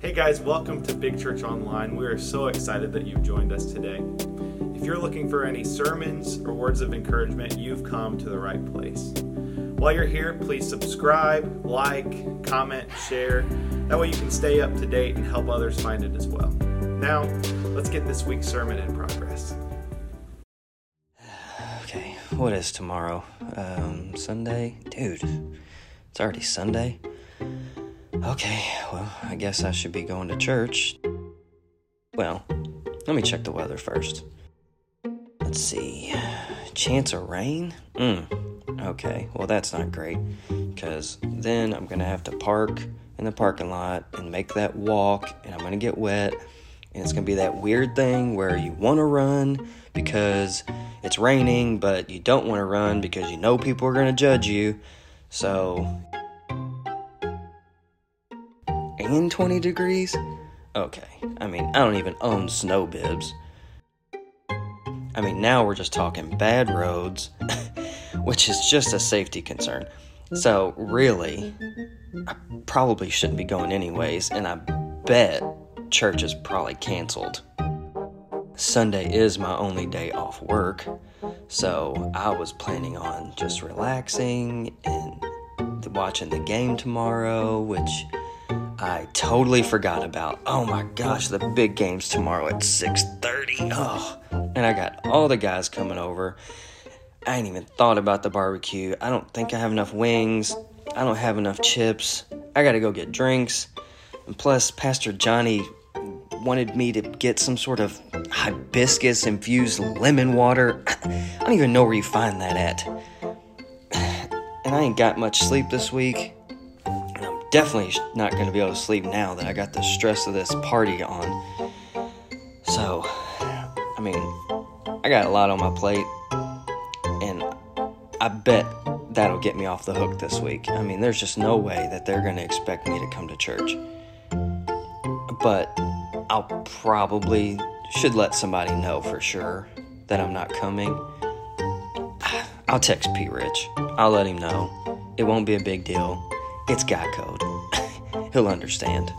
Hey guys, welcome to Big Church Online. We are so excited that you've joined us today. If you're looking for any sermons or words of encouragement, you've come to the right place. While you're here, please subscribe, like, comment, share. That way you can stay up to date and help others find it as well. Now, let's get this week's sermon in progress. Okay, what is tomorrow? Um, Sunday? Dude, it's already Sunday. Okay, well, I guess I should be going to church. Well, let me check the weather first. Let's see. Chance of rain? Mm. Okay, well, that's not great. Because then I'm going to have to park in the parking lot and make that walk, and I'm going to get wet. And it's going to be that weird thing where you want to run because it's raining, but you don't want to run because you know people are going to judge you. So and 20 degrees? Okay, I mean, I don't even own snow bibs. I mean, now we're just talking bad roads, which is just a safety concern. So, really, I probably shouldn't be going anyways, and I bet church is probably canceled. Sunday is my only day off work, so I was planning on just relaxing and watching the game tomorrow, which I totally forgot about. Oh my gosh, the big game's tomorrow at 6:30. Oh, and I got all the guys coming over. I ain't even thought about the barbecue. I don't think I have enough wings. I don't have enough chips. I got to go get drinks. And plus Pastor Johnny wanted me to get some sort of hibiscus infused lemon water. I don't even know where you find that at. And I ain't got much sleep this week definitely not going to be able to sleep now that I got the stress of this party on. So, I mean, I got a lot on my plate, and I bet that'll get me off the hook this week. I mean, there's just no way that they're going to expect me to come to church. But I'll probably should let somebody know for sure that I'm not coming. I'll text P Rich. I'll let him know. It won't be a big deal. It's guy code. He'll understand.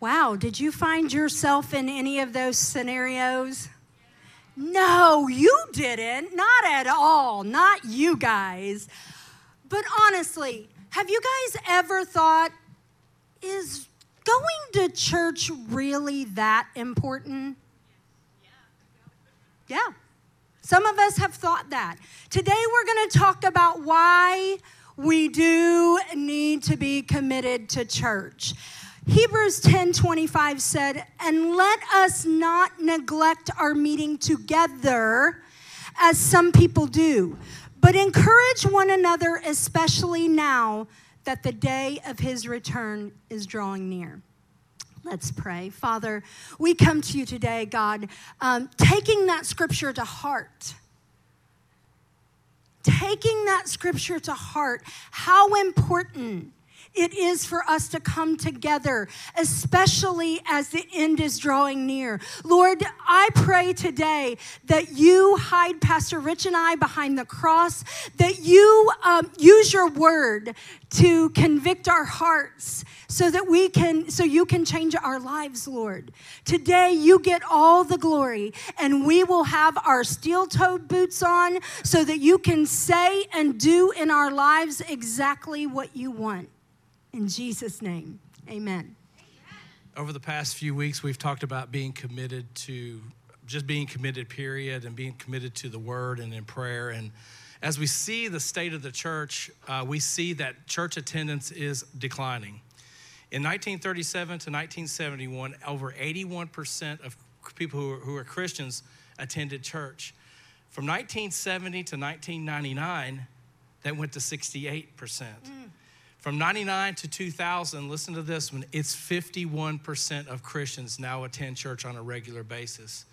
Wow, did you find yourself in any of those scenarios? No, you didn't. Not at all. Not you guys. But honestly, have you guys ever thought, is going to church really that important? Yeah. Some of us have thought that. Today we're going to talk about why we do need to be committed to church. Hebrews 10:25 said, "And let us not neglect our meeting together as some people do, but encourage one another especially now that the day of his return is drawing near." Let's pray. Father, we come to you today, God, um, taking that scripture to heart taking that scripture to heart, how important it is for us to come together, especially as the end is drawing near. Lord, I pray today that you hide Pastor Rich and I behind the cross, that you um, use your word to convict our hearts so that we can so you can change our lives lord today you get all the glory and we will have our steel-toed boots on so that you can say and do in our lives exactly what you want in Jesus' name, amen. Over the past few weeks, we've talked about being committed to just being committed, period, and being committed to the word and in prayer. And as we see the state of the church, uh, we see that church attendance is declining. In 1937 to 1971, over 81% of people who were, who were Christians attended church. From 1970 to 1999, that went to 68%. Mm. From 99 to 2000, listen to this one, it's 51% of Christians now attend church on a regular basis.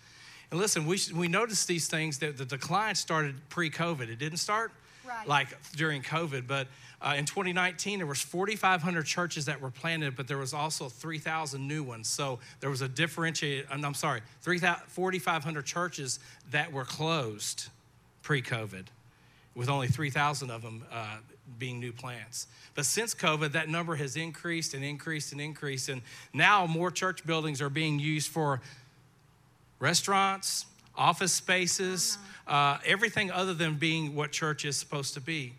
And listen, we, we noticed these things that the decline started pre COVID. It didn't start right. like during COVID, but uh, in 2019, there was 4,500 churches that were planted, but there was also 3,000 new ones. So there was a differentiated, I'm sorry, 4,500 churches that were closed pre-COVID, with only 3,000 of them uh, being new plants. But since COVID, that number has increased and increased and increased. And now more church buildings are being used for restaurants, office spaces, uh, everything other than being what church is supposed to be.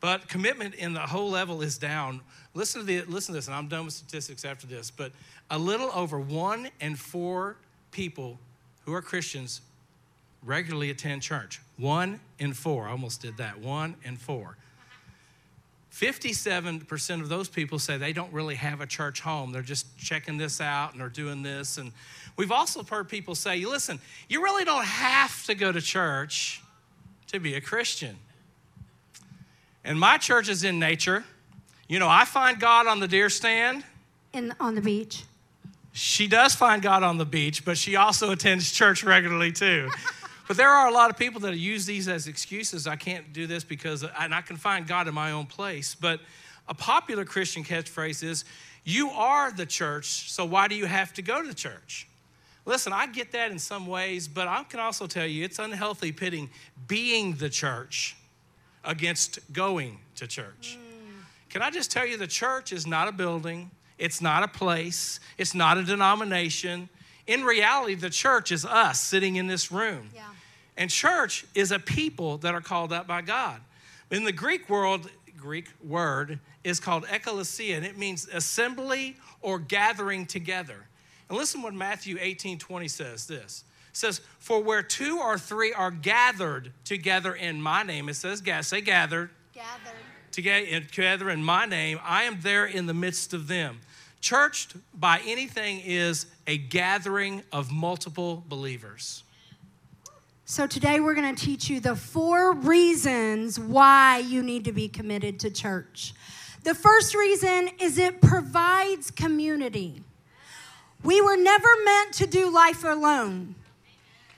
But commitment in the whole level is down. Listen to, the, listen to this, and I'm done with statistics after this. But a little over one in four people who are Christians regularly attend church. One in four. I almost did that. One in four. 57% of those people say they don't really have a church home. They're just checking this out and they're doing this. And we've also heard people say, listen, you really don't have to go to church to be a Christian. And my church is in nature. You know, I find God on the deer stand. In, on the beach. She does find God on the beach, but she also attends church regularly too. But there are a lot of people that use these as excuses. I can't do this because, and I can find God in my own place. But a popular Christian catchphrase is, You are the church, so why do you have to go to church? Listen, I get that in some ways, but I can also tell you it's unhealthy pitting being the church against going to church. Mm. Can I just tell you the church is not a building, it's not a place, it's not a denomination. In reality, the church is us sitting in this room. Yeah. And church is a people that are called out by God. In the Greek world, Greek word is called ekklesia, and it means assembly or gathering together. And listen what Matthew 18 20 says this. It says, For where two or three are gathered together in my name, it says, say gathered. Gathered. Together in my name, I am there in the midst of them. Church, by anything, is a gathering of multiple believers. So, today we're going to teach you the four reasons why you need to be committed to church. The first reason is it provides community. We were never meant to do life alone.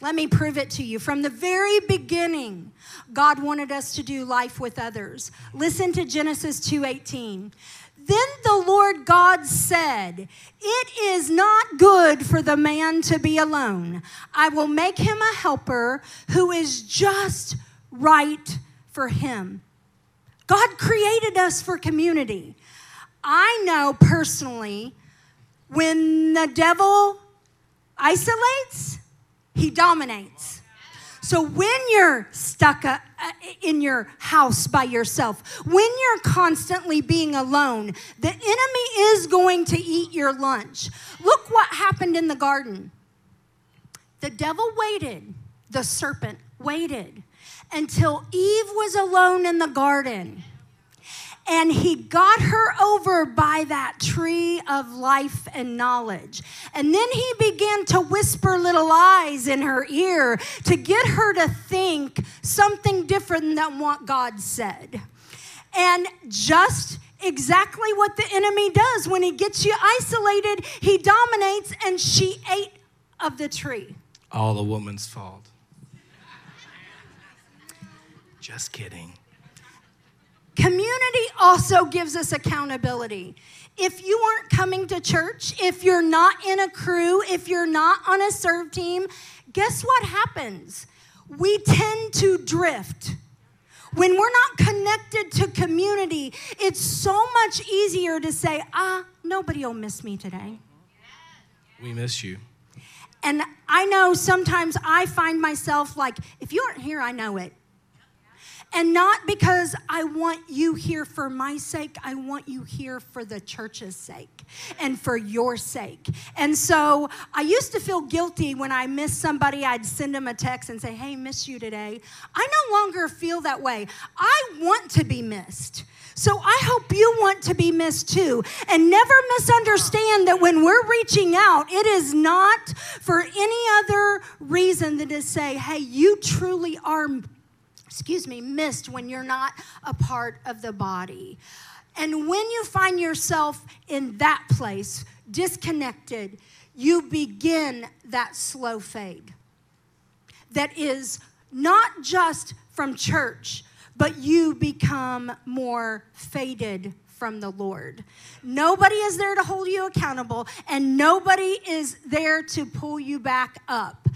Let me prove it to you. From the very beginning, God wanted us to do life with others. Listen to Genesis 2:18. Then the Lord God said, It is not good for the man to be alone. I will make him a helper who is just right for him. God created us for community. I know personally when the devil isolates, he dominates. So when you're stuck uh, uh, in your house by yourself, when you're constantly being alone, the enemy is going to eat your lunch. Look what happened in the garden. The devil waited, the serpent waited until Eve was alone in the garden and he got her over by that tree of life and knowledge. And then he began to whisper little lies in her ear to get her to think something different than what God said. And just exactly what the enemy does when he gets you isolated, he dominates, and she ate of the tree. All the woman's fault. Just kidding. Community also gives us accountability. If you aren't coming to church, if you're not in a crew, if you're not on a serve team, guess what happens? We tend to drift. When we're not connected to community, it's so much easier to say, ah, nobody will miss me today. We miss you. And I know sometimes I find myself like, if you aren't here, I know it. And not because I want you here for my sake, I want you here for the church's sake and for your sake. And so I used to feel guilty when I missed somebody, I'd send them a text and say, Hey, miss you today. I no longer feel that way. I want to be missed. So I hope you want to be missed too. And never misunderstand that when we're reaching out, it is not for any other reason than to say, hey, you truly are excuse me, missed when you're not a part of the body. And when you find yourself in that place, disconnected, you begin that slow fade that is not just from church, but you become more faded from the Lord. Nobody is there to hold you accountable, and nobody is there to pull you back up.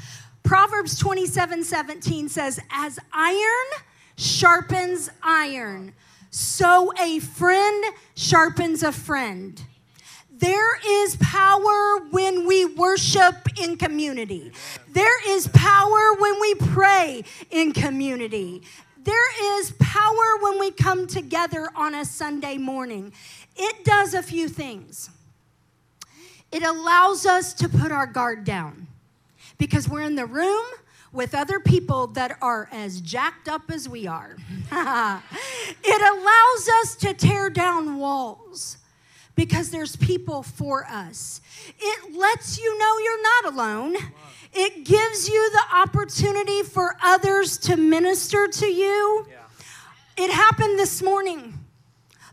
Proverbs 27 17 says, As iron sharpens iron, So a friend sharpens a friend. There is power when we worship in community. There is power when we pray in community. There is power when we come together on a Sunday morning. It does a few things. It allows us to put our guard down because we're in the room with other people that are as jacked up as we are. it allows us to tear down walls because there's people for us. It lets you know you're not alone. It gives you the opportunity for others to minister to you. It happened this morning.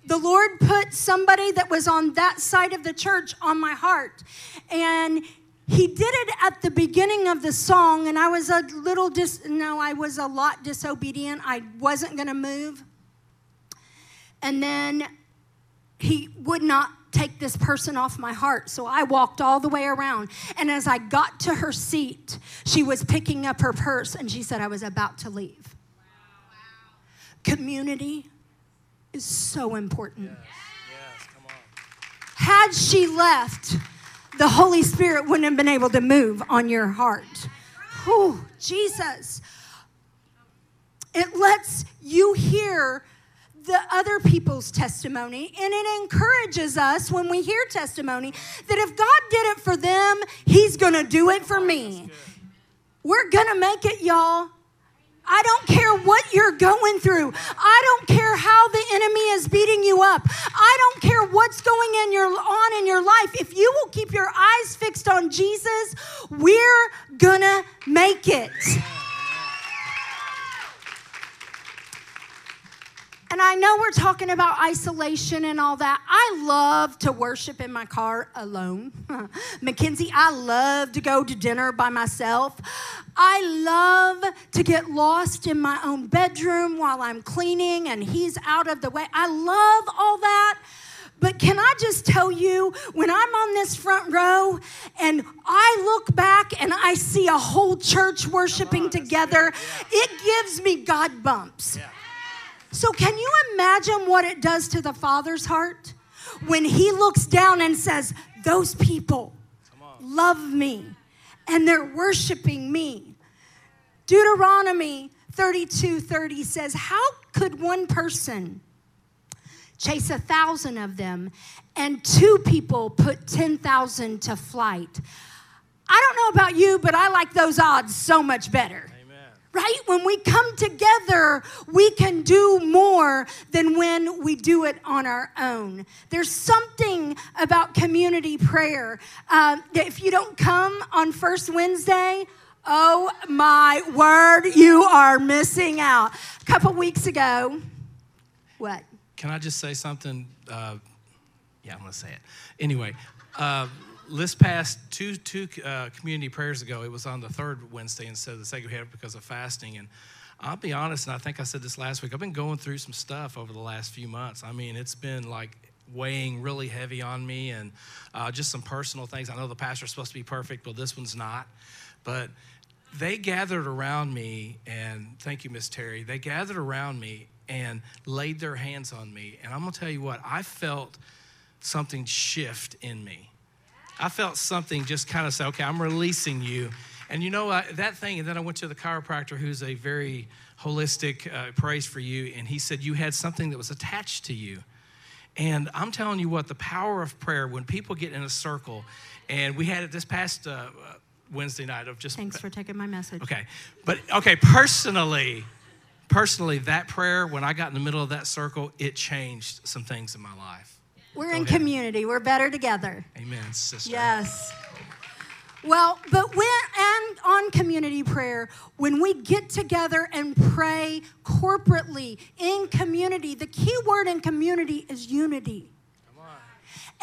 The Lord put somebody that was on that side of the church on my heart. And he did it at the beginning of the song, and I was a little dis no, I was a lot disobedient. I wasn't gonna move. And then he would not take this person off my heart. So I walked all the way around. And as I got to her seat, she was picking up her purse and she said, I was about to leave. Wow. Community is so important. Yes. Yes, come on. Had she left, the Holy Spirit wouldn't have been able to move on your heart. Whew, Jesus. It lets you hear the other people's testimony. And it encourages us when we hear testimony that if God did it for them, He's to do it for me. We're to make it, y'all. I don't care what you're going through. I don't care how the enemy is beating you up. I don't care what's going in your, on in your life. If you will keep your eyes fixed on Jesus, we're gonna make it. And I know we're talking about isolation and all that. I love to worship in my car alone. Mackenzie, I love to go to dinner by myself. I love to get lost in my own bedroom while I'm cleaning and he's out of the way. I love all that. But can I just tell you, when I'm on this front row and I look back and I see a whole church worshiping together, it gives me God bumps. Yeah. So, can you imagine what it does to the Father's heart when He looks down and says, Those people love me and they're worshiping me? Deuteronomy 32 30 says, How could one person chase a thousand of them and two people put 10,000 to flight? I don't know about you, but I like those odds so much better right? When we come together, we can do more than when we do it on our own. There's something about community prayer. Uh, if you don't come on First Wednesday, oh my word, you are missing out. A couple weeks ago, what? Can I just say something? Uh, yeah, I'm going to say it. Anyway, uh, this past two two uh, community prayers ago, it was on the third Wednesday instead of the second. We had because of fasting, and I'll be honest, and I think I said this last week. I've been going through some stuff over the last few months. I mean, it's been like weighing really heavy on me, and uh, just some personal things. I know the pastor's supposed to be perfect, but this one's not. But they gathered around me, and thank you, Miss Terry. They gathered around me and laid their hands on me, and I'm gonna tell you what I felt something shift in me I felt something just kind of say, okay, I'm releasing you. And you know, I, that thing, and then I went to the chiropractor who's a very holistic uh, praise for you, and he said you had something that was attached to you. And I'm telling you what, the power of prayer, when people get in a circle, and we had it this past uh, Wednesday night of just. Thanks for taking my message. Okay. But, okay, personally, personally, that prayer, when I got in the middle of that circle, it changed some things in my life. We're Go in ahead. community. We're better together. Amen, sister. Yes. Well, but when and on community prayer, when we get together and pray corporately in community, the key word in community is unity.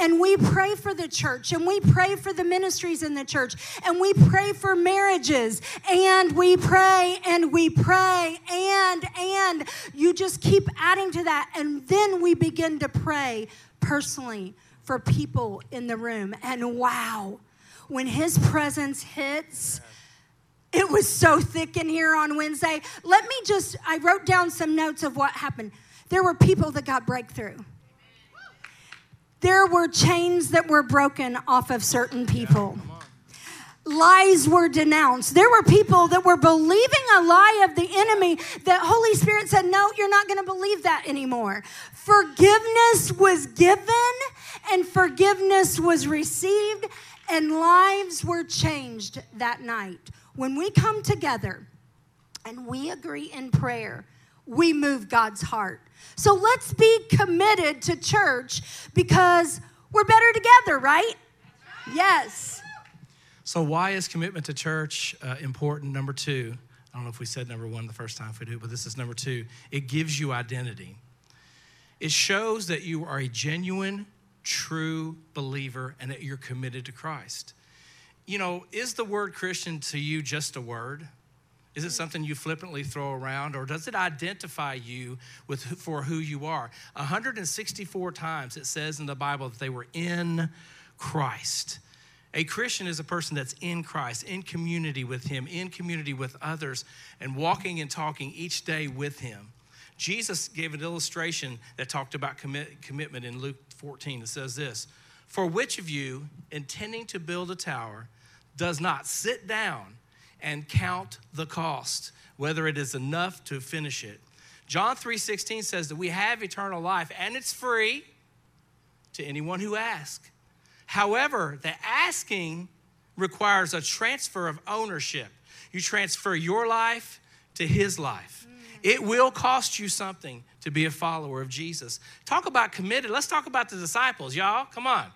And we pray for the church, and we pray for the ministries in the church, and we pray for marriages, and we pray, and we pray, and, and you just keep adding to that. And then we begin to pray personally for people in the room. And wow, when his presence hits, it was so thick in here on Wednesday. Let me just, I wrote down some notes of what happened. there were people that got breakthrough. There were chains that were broken off of certain people. Lies were denounced. There were people that were believing a lie of the enemy that Holy Spirit said, No, you're not going to believe that anymore. Forgiveness was given and forgiveness was received, and lives were changed that night. When we come together and we agree in prayer, we move God's heart. So let's be committed to church because we're better together, right? Yes. So, why is commitment to church uh, important? Number two, I don't know if we said number one the first time if we do, but this is number two. It gives you identity. It shows that you are a genuine, true believer and that you're committed to Christ. You know, is the word Christian to you just a word? Is it something you flippantly throw around, or does it identify you with for who you are? 164 times it says in the Bible that they were in Christ. A Christian is a person that's in Christ, in community with Him, in community with others, and walking and talking each day with Him. Jesus gave an illustration that talked about commit, commitment in Luke 14. It says this For which of you, intending to build a tower, does not sit down and count the cost, whether it is enough to finish it. John 3:16 says that we have eternal life and it's free to anyone who asks. However, the asking requires a transfer of ownership. You transfer your life to his life. Mm. It will cost you something to be a follower of Jesus. Talk about committed. Let's talk about the disciples, y'all. Come on.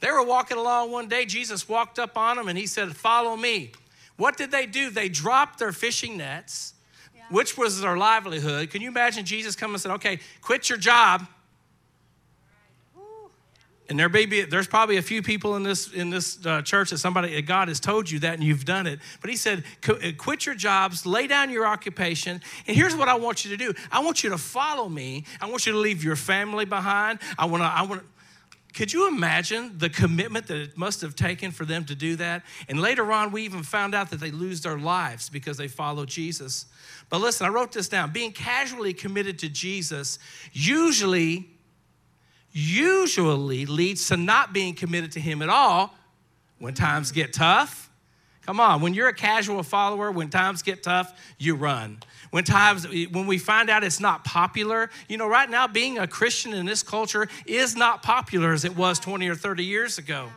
They were walking along one day. Jesus walked up on them and he said, Follow me. What did they do? They dropped their fishing nets, yeah. which was their livelihood. Can you imagine Jesus coming and said, okay, quit your job? And there may be, there's probably a few people in this in this uh, church that somebody God has told you that and you've done it. But He said, uh, quit your jobs, lay down your occupation, and here's what I want you to do. I want you to follow me. I want you to leave your family behind. I want to. I want. Could you imagine the commitment that it must have taken for them to do that? And later on, we even found out that they lose their lives because they follow Jesus. But listen, I wrote this down. Being casually committed to Jesus usually, usually leads to not being committed to Him at all when times get tough. Come on, when you're a casual follower, when times get tough, you run. When times when we find out it's not popular you know right now being a christian in this culture is not popular as it was 20 or 30 years ago.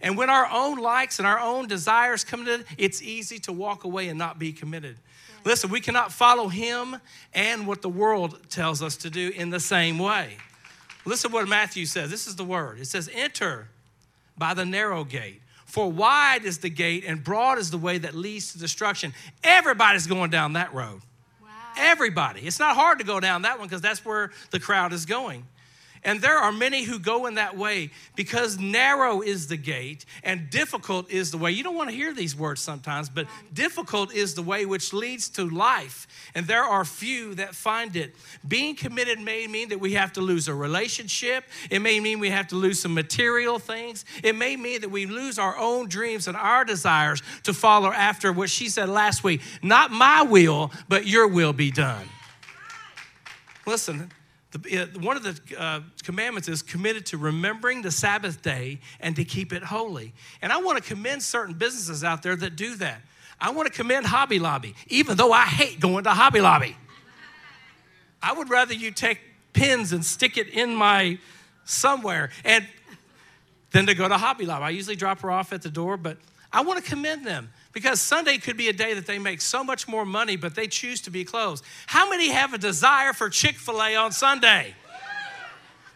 And when our own likes and our own desires come to it's easy to walk away and not be committed. Listen we cannot follow him and what the world tells us to do in the same way listen to what matthew says. This is the word. It says enter by the narrow gate. For wide is the gate and broad is the way that leads to destruction. Everybody's going down that road. Everybody. It's not hard to go down that one because that's where the crowd is going. And there are many who go in that way because narrow is the gate and difficult is the way. You don't want to hear these words sometimes, but difficult is the way which leads to life. And there are few that find it. Being committed may mean that we have to lose a relationship, it may mean we have to lose some material things, it may mean that we lose our own dreams and our desires to follow after what she said last week not my will, but your will be done. Listen, the, one of the uh, commandments is committed to remembering the Sabbath day and to keep it holy. And I want to commend certain businesses out there that do that. I want to commend Hobby Lobby, even though I hate going to Hobby Lobby. I would rather you take pins and stick it in my somewhere and than to go to Hobby Lobby. I usually drop her off at the door, but I want to commend them because Sunday could be a day that they make so much more money, but they choose to be closed. How many have a desire for Chick fil A on Sunday?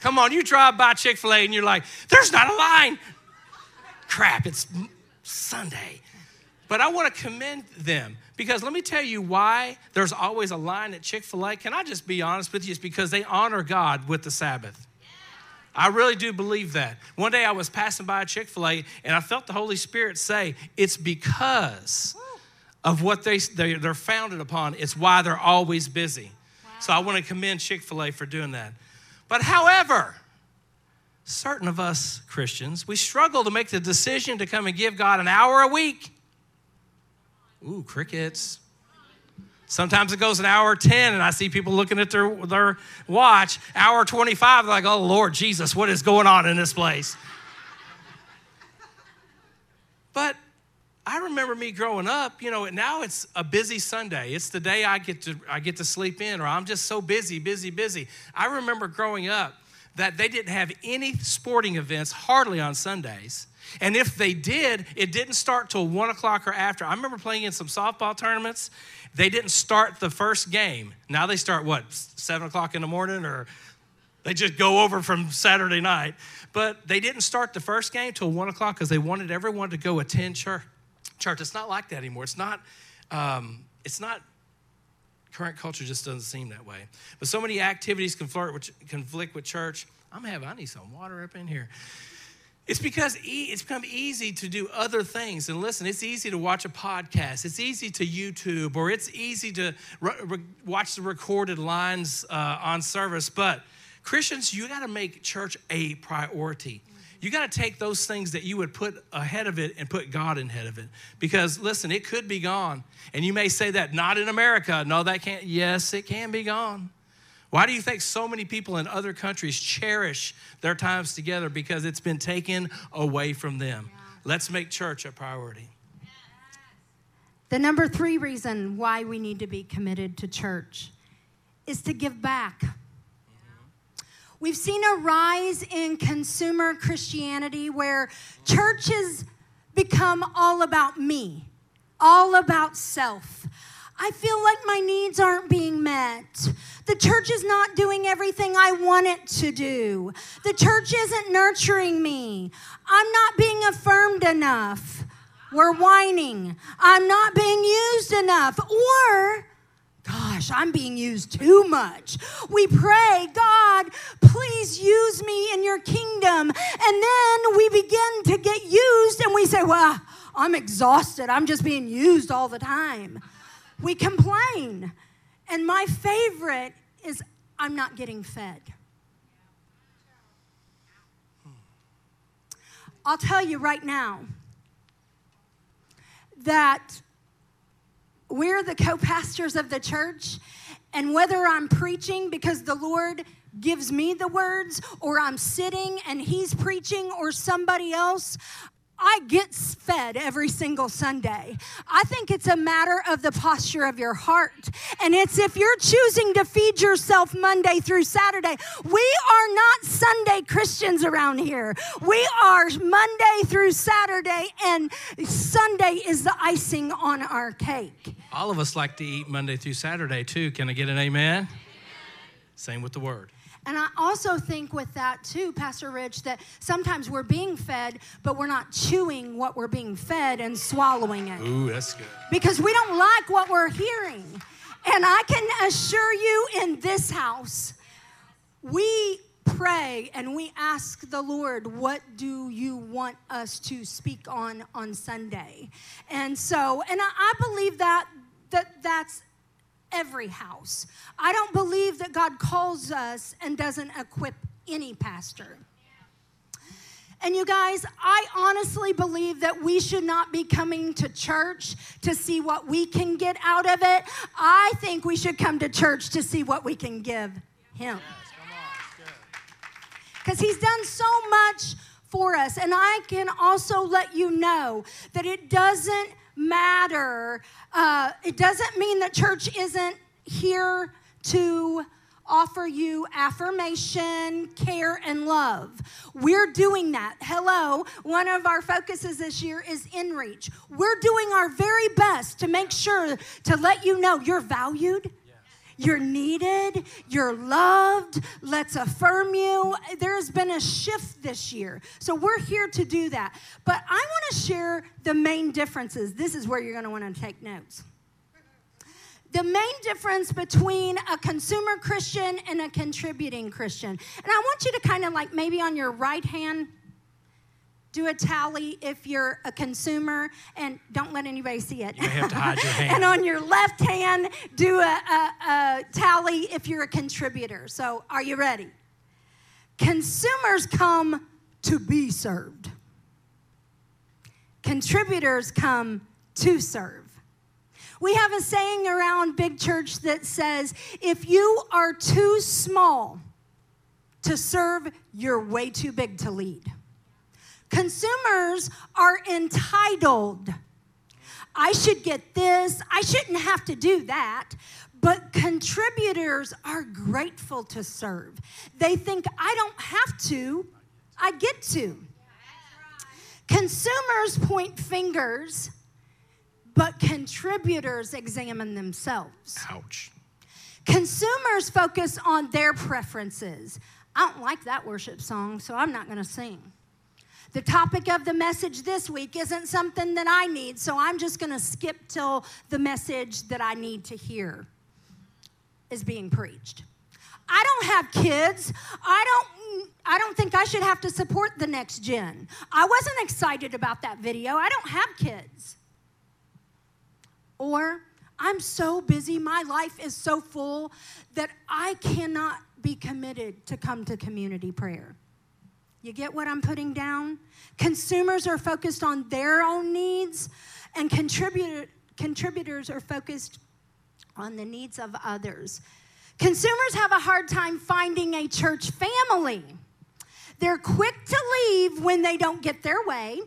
Come on, you drive by Chick fil A and you're like, there's not a line. Crap, it's Sunday. But I want to commend them because let me tell you why there's always a line at Chick fil A. Can I just be honest with you? It's because they honor God with the Sabbath. I really do believe that. One day I was passing by a Chick fil A and I felt the Holy Spirit say, It's because of what they, they're founded upon, it's why they're always busy. Wow. So I want to commend Chick fil A for doing that. But however, certain of us Christians, we struggle to make the decision to come and give God an hour a week. Ooh, crickets. Sometimes it goes an hour 10 and I see people looking at their, their watch. Hour 25, they're like, oh, Lord Jesus, what is going on in this place? but I remember me growing up, you know, now it's a busy Sunday. It's the day I get to I get to sleep in or I'm just so busy, busy, busy. I remember growing up that they didn't have any sporting events hardly on Sundays. And if they did, it didn't start till one o'clock or after. I remember playing in some softball tournaments. They didn't start the first game. Now they start what, seven o'clock in the morning, or they just go over from Saturday night. But they didn't start the first game till one o'clock because they wanted everyone to go attend church. Church, it's not like that anymore. It's not. Um, it's not current culture just doesn't seem that way. But so many activities conflict with, conflict with church. I'm having, I need some water up in here. It's because it's become easy to do other things. And listen, it's easy to watch a podcast, it's easy to YouTube, or it's easy to re- re- watch the recorded lines uh, on service. But Christians, you got to make church a priority. You got to take those things that you would put ahead of it and put God ahead of it. Because listen, it could be gone. And you may say that not in America. No, that can't. Yes, it can be gone. Why do you think so many people in other countries cherish their times together? Because it's been taken away from them. Let's make church a priority. The number three reason why we need to be committed to church is to give back. We've seen a rise in consumer Christianity where churches become all about me, all about self. I feel like my needs aren't being met. The church is not doing everything I want it to do. The church isn't nurturing me. I'm not being affirmed enough. We're whining. I'm not being used enough. Or, gosh, I'm being used too much. We pray, God, please use me in your kingdom. And then we begin to get used and we say, well, I'm exhausted. I'm just being used all the time. We complain. And my favorite is I'm not getting fed. I'll tell you right now that we're the co pastors of the church, and whether I'm preaching because the Lord gives me the words, or I'm sitting and He's preaching, or somebody else, I get fed every single Sunday. I think it's a matter of the posture of your heart. And it's if you're choosing to feed yourself Monday through Saturday. We are not Sunday Christians around here. We are Monday through Saturday, and Sunday is the icing on our cake. All of us like to eat Monday through Saturday too. Can I get an amen? amen. Same with the word. And I also think with that too, Pastor Rich, that sometimes we're being fed, but we're not chewing what we're being fed and swallowing it. Ooh, that's good. Because we don't like what we're hearing. And I can assure you in this house, we pray and we ask the Lord, what do you want us to speak on on Sunday? And so, and I, I believe that that that's every house. I don't believe that God calls us and doesn't equip any pastor. And you guys, I honestly believe that we should not be coming to church to see what we can get out of it. I think we should come to church to see what we can give Him. Because He's done so much for us. And I can also let you know that it doesn't matter. Uh, it doesn't mean that church isn't here to offer you affirmation, care, and love. We're doing that. Hello, one of our focuses this year is in reach. We're doing our very best to make sure to let you know you're valued. You're needed, you're loved, let's affirm you. There has been a shift this year. So we're here to do that. But I want to share the main differences. This is where you're going to want to take notes the main difference between a consumer Christian and a contributing Christian. And I want you to kind of like maybe on your right hand do a tally if you're a consumer and don't let anybody see it. You have to hide your hand. and on your left hand, do a, a, a tally if you're a contributor. So, are you ready? Consumers come to be served, contributors come to serve. We have a saying around Big Church that says if you are too small to serve, you're way too big to lead. Consumers are entitled. I should get this, I shouldn't have to do that. But contributors are grateful to serve. They think, I don't have to, I get to. Consumers point fingers, but contributors examine themselves. Ouch. Consumers focus on their preferences. I don't like that worship song, so I'm not going to sing. The topic of the message this week isn't something that I need, so I'm just going to skip till the message that I need to hear is being preached. I don't have kids. I don't I don't think I should have to support the next gen. I wasn't excited about that video. I don't have kids. Or I'm so busy, my life is so full that I cannot be committed to come to community prayer. You get what I'm putting down? Consumers are focused on their own needs, and contributor, contributors are focused on the needs of others. Consumers have a hard time finding a church family. They're quick to leave when they don't get their way.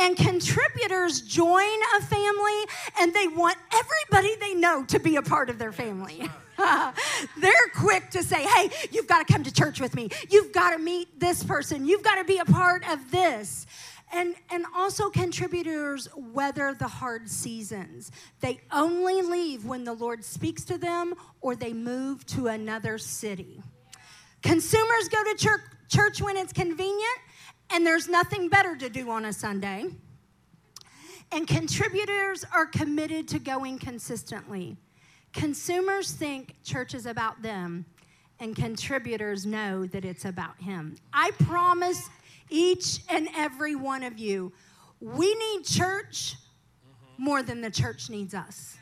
And contributors join a family and they want everybody they know to be a part of their family. They're quick to say, hey, you've got to come to church with me. You've got to meet this person. You've got to be a part of this. And, and also, contributors weather the hard seasons. They only leave when the Lord speaks to them or they move to another city. Consumers go to church, church when it's convenient and there's nothing better to do on a Sunday. And contributors are committed to going consistently. Consumers think church is about them, and contributors know that it's about Him. I promise each and every one of you, we need church more than the church needs us.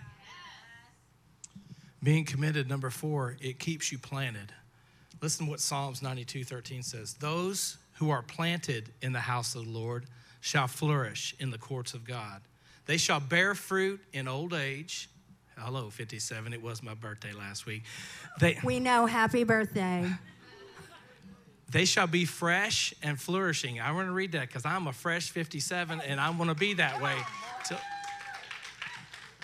Being committed, number four, it keeps you planted. Listen to what Psalms 92 13 says. Those who are planted in the house of the Lord shall flourish in the courts of God. They shall bear fruit in old age. Hello, 57. It was my birthday last week. They, We know, happy birthday. they shall be fresh and flourishing. I want to read that because I'm a fresh 57 and I'm going to be that way. So,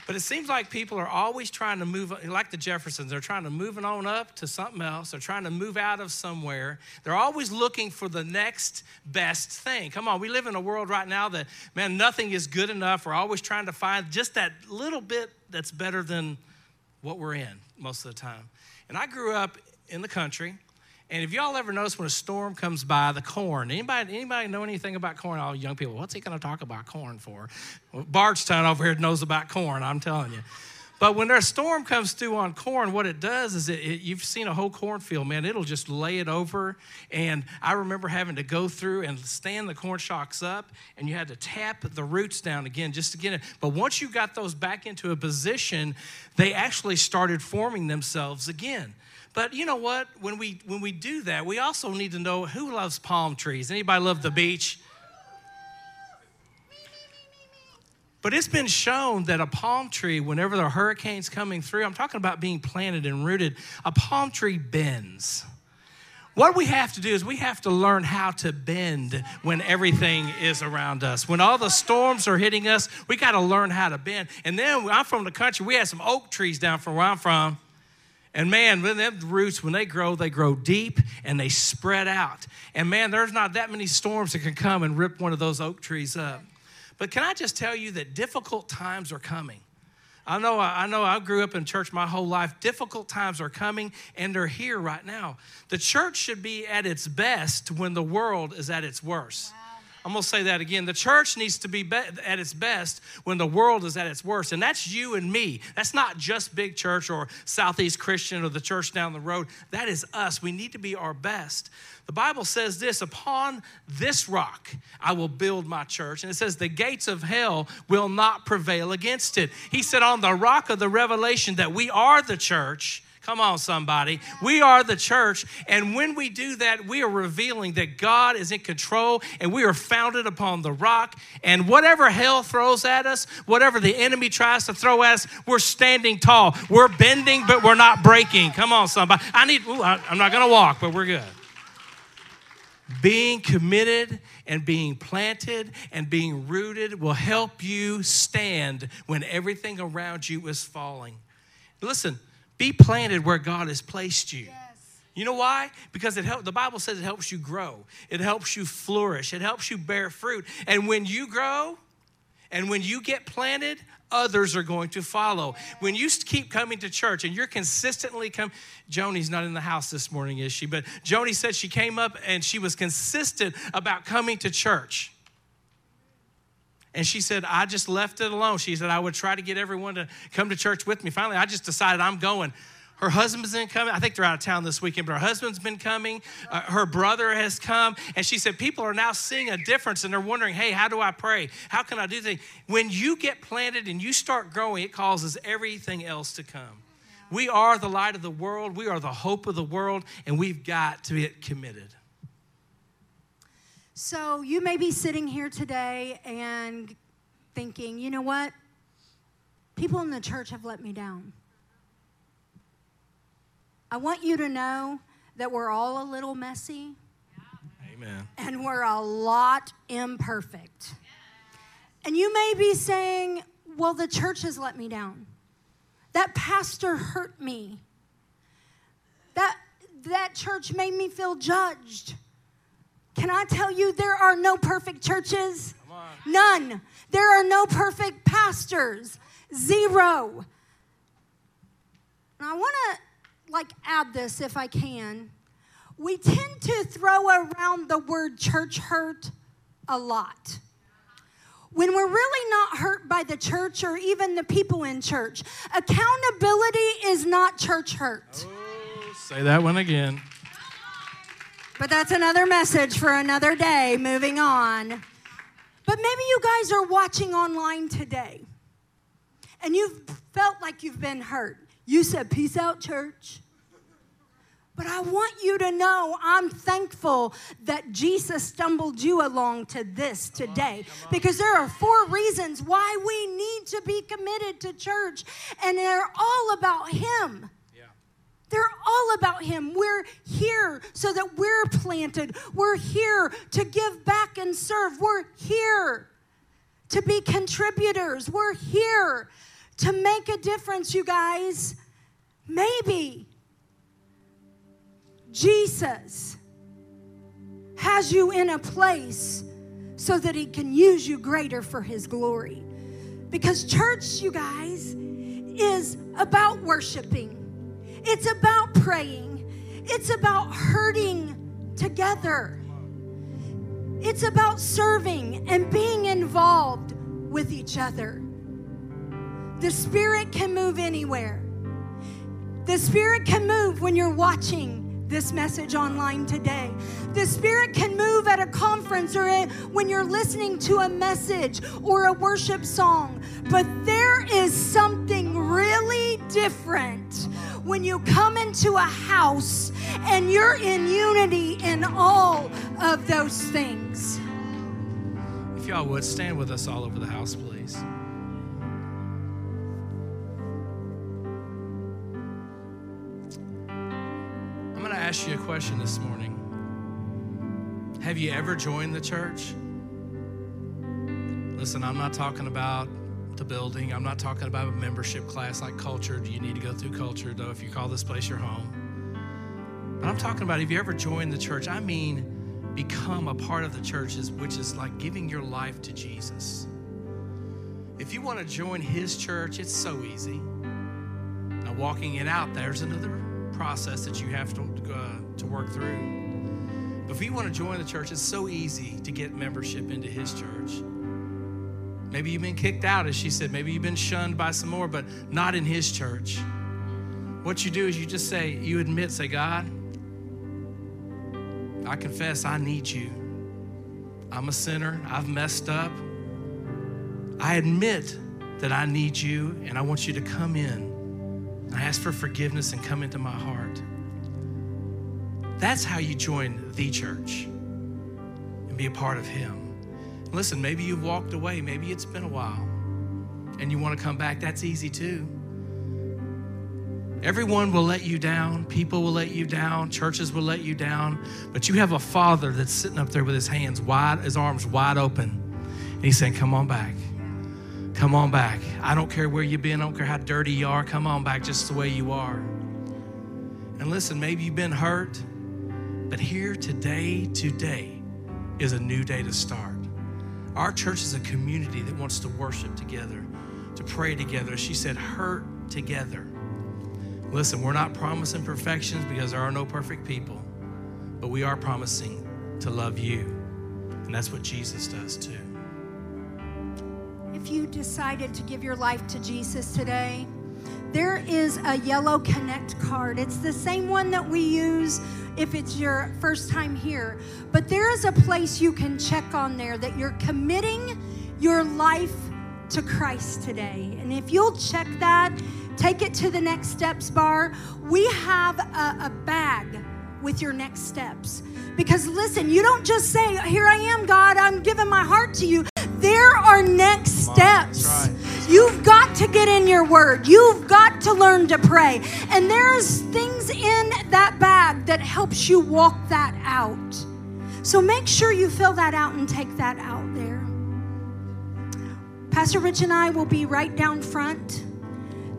but it seems like people are always trying to move, like the Jeffersons, they're trying to move on up to something else. They're trying to move out of somewhere. They're always looking for the next best thing. Come on, we live in a world right now that, man, nothing is good enough. We're always trying to find just that little bit that's better than what we're in most of the time. And I grew up in the country. And if y'all ever notice when a storm comes by, the corn, anybody, anybody know anything about corn? All young people, what's he going to talk about corn for? Well, Bardstown over here knows about corn, I'm telling you. But when their storm comes through on corn, what it does is it, it, you've seen a whole cornfield, man. It'll just lay it over. And I remember having to go through and stand the corn shocks up, and you had to tap the roots down again just to get it. But once you got those back into a position, they actually started forming themselves again. But you know what? When we when we do that, we also need to know who loves palm trees. Anybody love the beach? But it's been shown that a palm tree, whenever the hurricane's coming through, I'm talking about being planted and rooted, a palm tree bends. What we have to do is we have to learn how to bend when everything is around us. When all the storms are hitting us, we got to learn how to bend. And then I'm from the country, we have some oak trees down from where I'm from. And man, when them roots, when they grow, they grow deep and they spread out. And man, there's not that many storms that can come and rip one of those oak trees up. But can I just tell you that difficult times are coming? I know, I know I grew up in church my whole life. Difficult times are coming and they're here right now. The church should be at its best when the world is at its worst. I'm going to say that again. The church needs to be, be at its best when the world is at its worst. And that's you and me. That's not just Big Church or Southeast Christian or the church down the road. That is us. We need to be our best. The Bible says this Upon this rock I will build my church. And it says, The gates of hell will not prevail against it. He said, On the rock of the revelation that we are the church Come on, somebody. We are the church. And when we do that, we are revealing that God is in control and we are founded upon the rock. And whatever hell throws at us, whatever the enemy tries to throw at us, we're standing tall. We're bending, but we're not breaking. Come on, somebody. I need, ooh, I, I'm not going to walk, but we're good. Being committed and being planted and being rooted will help you stand when everything around you is falling. Listen, be planted where God has placed you. You know why? Because it help, the Bible says it helps you grow. It helps you flourish. It helps you bear fruit. And when you grow and when you get planted, others are going to follow. When you keep coming to church and you're consistently come, Joni's not in the house this morning, is she? But Joni said she came up and she was consistent about coming to church. And she said, I just left it alone. She said, I would try to get everyone to come to church with me. Finally, I just decided I'm going. Her husband's been coming. I think they're out of town this weekend, but her husband's been coming. Uh, her brother has come. And she said, People are now seeing a difference and they're wondering, hey, how do I pray? How can I do things? When you get planted and you start growing, it causes everything else to come. We are the light of the world, we are the hope of the world, and we've got to get committed. So you may be sitting here today and thinking, you know what? People in the church have let me down. I want you to know that we're all a little messy. Amen. And we're a lot imperfect. And you may be saying, well, the church has let me down. That pastor hurt me. That, that church made me feel judged. Can I tell you, there are no perfect churches? None. There are no perfect pastors. Zero. And I want to like add this if I can. We tend to throw around the word church hurt a lot. When we're really not hurt by the church or even the people in church, accountability is not church hurt. Oh, say that one again. But that's another message for another day. Moving on. But maybe you guys are watching online today and you've felt like you've been hurt. You said, Peace out, church. But I want you to know I'm thankful that Jesus stumbled you along to this today because there are four reasons why we need to be committed to church, and they're all about Him. They're all about Him. We're here so that we're planted. We're here to give back and serve. We're here to be contributors. We're here to make a difference, you guys. Maybe Jesus has you in a place so that He can use you greater for His glory. Because church, you guys, is about worshiping. It's about praying. It's about hurting together. It's about serving and being involved with each other. The Spirit can move anywhere. The Spirit can move when you're watching this message online today. The Spirit can move at a conference or when you're listening to a message or a worship song. But there is something really different when you come into a house and you're in unity in all of those things. If y'all would stand with us all over the house, please. I'm going to ask you a question this morning. Have you ever joined the church? Listen, I'm not talking about the building. I'm not talking about a membership class like culture. Do you need to go through culture, though, if you call this place your home? But I'm talking about if you ever joined the church, I mean become a part of the church, which is like giving your life to Jesus. If you want to join his church, it's so easy. Now, walking it out, there's another process that you have to, uh, to work through. But if you want to join the church, it's so easy to get membership into his church. Maybe you've been kicked out, as she said. Maybe you've been shunned by some more, but not in his church. What you do is you just say, you admit, say, God, I confess I need you. I'm a sinner. I've messed up. I admit that I need you, and I want you to come in I ask for forgiveness and come into my heart. That's how you join the church and be a part of Him. Listen, maybe you've walked away, maybe it's been a while, and you want to come back. That's easy too. Everyone will let you down. People will let you down. Churches will let you down. But you have a father that's sitting up there with his hands wide, his arms wide open. And he's saying, Come on back. Come on back. I don't care where you've been. I don't care how dirty you are. Come on back just the way you are. And listen, maybe you've been hurt, but here today, today is a new day to start. Our church is a community that wants to worship together, to pray together. She said, hurt together. Listen, we're not promising perfections because there are no perfect people, but we are promising to love you. And that's what Jesus does too. If you decided to give your life to Jesus today, there is a yellow connect card. It's the same one that we use if it's your first time here. But there is a place you can check on there that you're committing your life to Christ today. And if you'll check that, take it to the next steps bar. We have a, a bag with your next steps. Because listen, you don't just say, Here I am, God, I'm giving my heart to you. There are next steps. Right. You've got to get in your word. You've got to learn to pray. And there's things in that bag that helps you walk that out. So make sure you fill that out and take that out there. Pastor Rich and I will be right down front.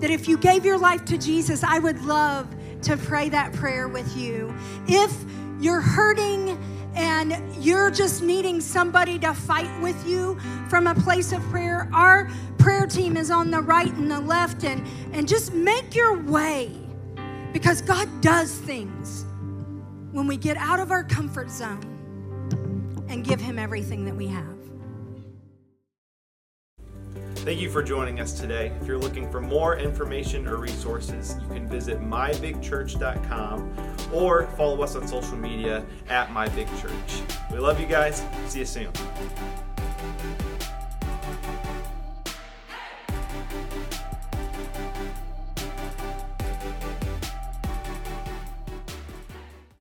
That if you gave your life to Jesus, I would love to pray that prayer with you. If you're hurting and you're just needing somebody to fight with you from a place of prayer, our prayer team is on the right and the left, and, and just make your way because God does things when we get out of our comfort zone and give Him everything that we have. Thank you for joining us today. If you're looking for more information or resources, you can visit mybigchurch.com or follow us on social media at mybigchurch. We love you guys. See you soon.